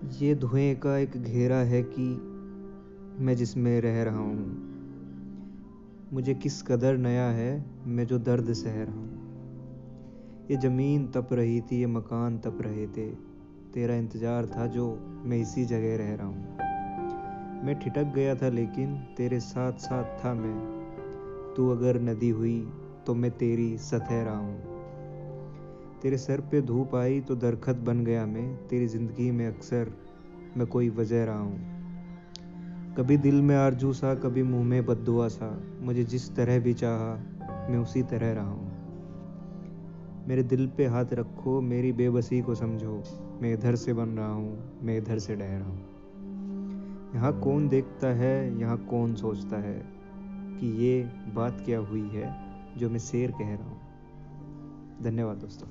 ये धुएँ का एक घेरा है कि मैं जिसमें रह रहा हूँ, मुझे किस कदर नया है, मैं जो दर्द सह रहा हूँ। ये ज़मीन तप रही थी, ये मकान तप रहे थे, तेरा इंतज़ार था जो मैं इसी जगह रह रहा हूँ। मैं ठिटक गया था लेकिन तेरे साथ साथ था मैं। तू अगर नदी हुई तो मैं तेरी सतह रहा हूँ। तेरे सर पे धूप आई तो दरखत बन गया मैं, तेरी ज़िंदगी में अक्सर मैं कोई वजह रहा हूँ। कभी दिल में आरज़ू सा, कभी मुँह में बदुआ सा, मुझे जिस तरह भी चाहा, मैं उसी तरह रहा हूँ। मेरे दिल पे हाथ रखो, मेरी बेबसी को समझो, मैं इधर से बन रहा हूँ, मैं इधर से डह रहा हूँ। यहाँ कौन देखता है, यहाँ कौन सोचता है कि ये बात क्या हुई है जो मैं शेर कह रहा हूँ। धन्यवाद दोस्तों.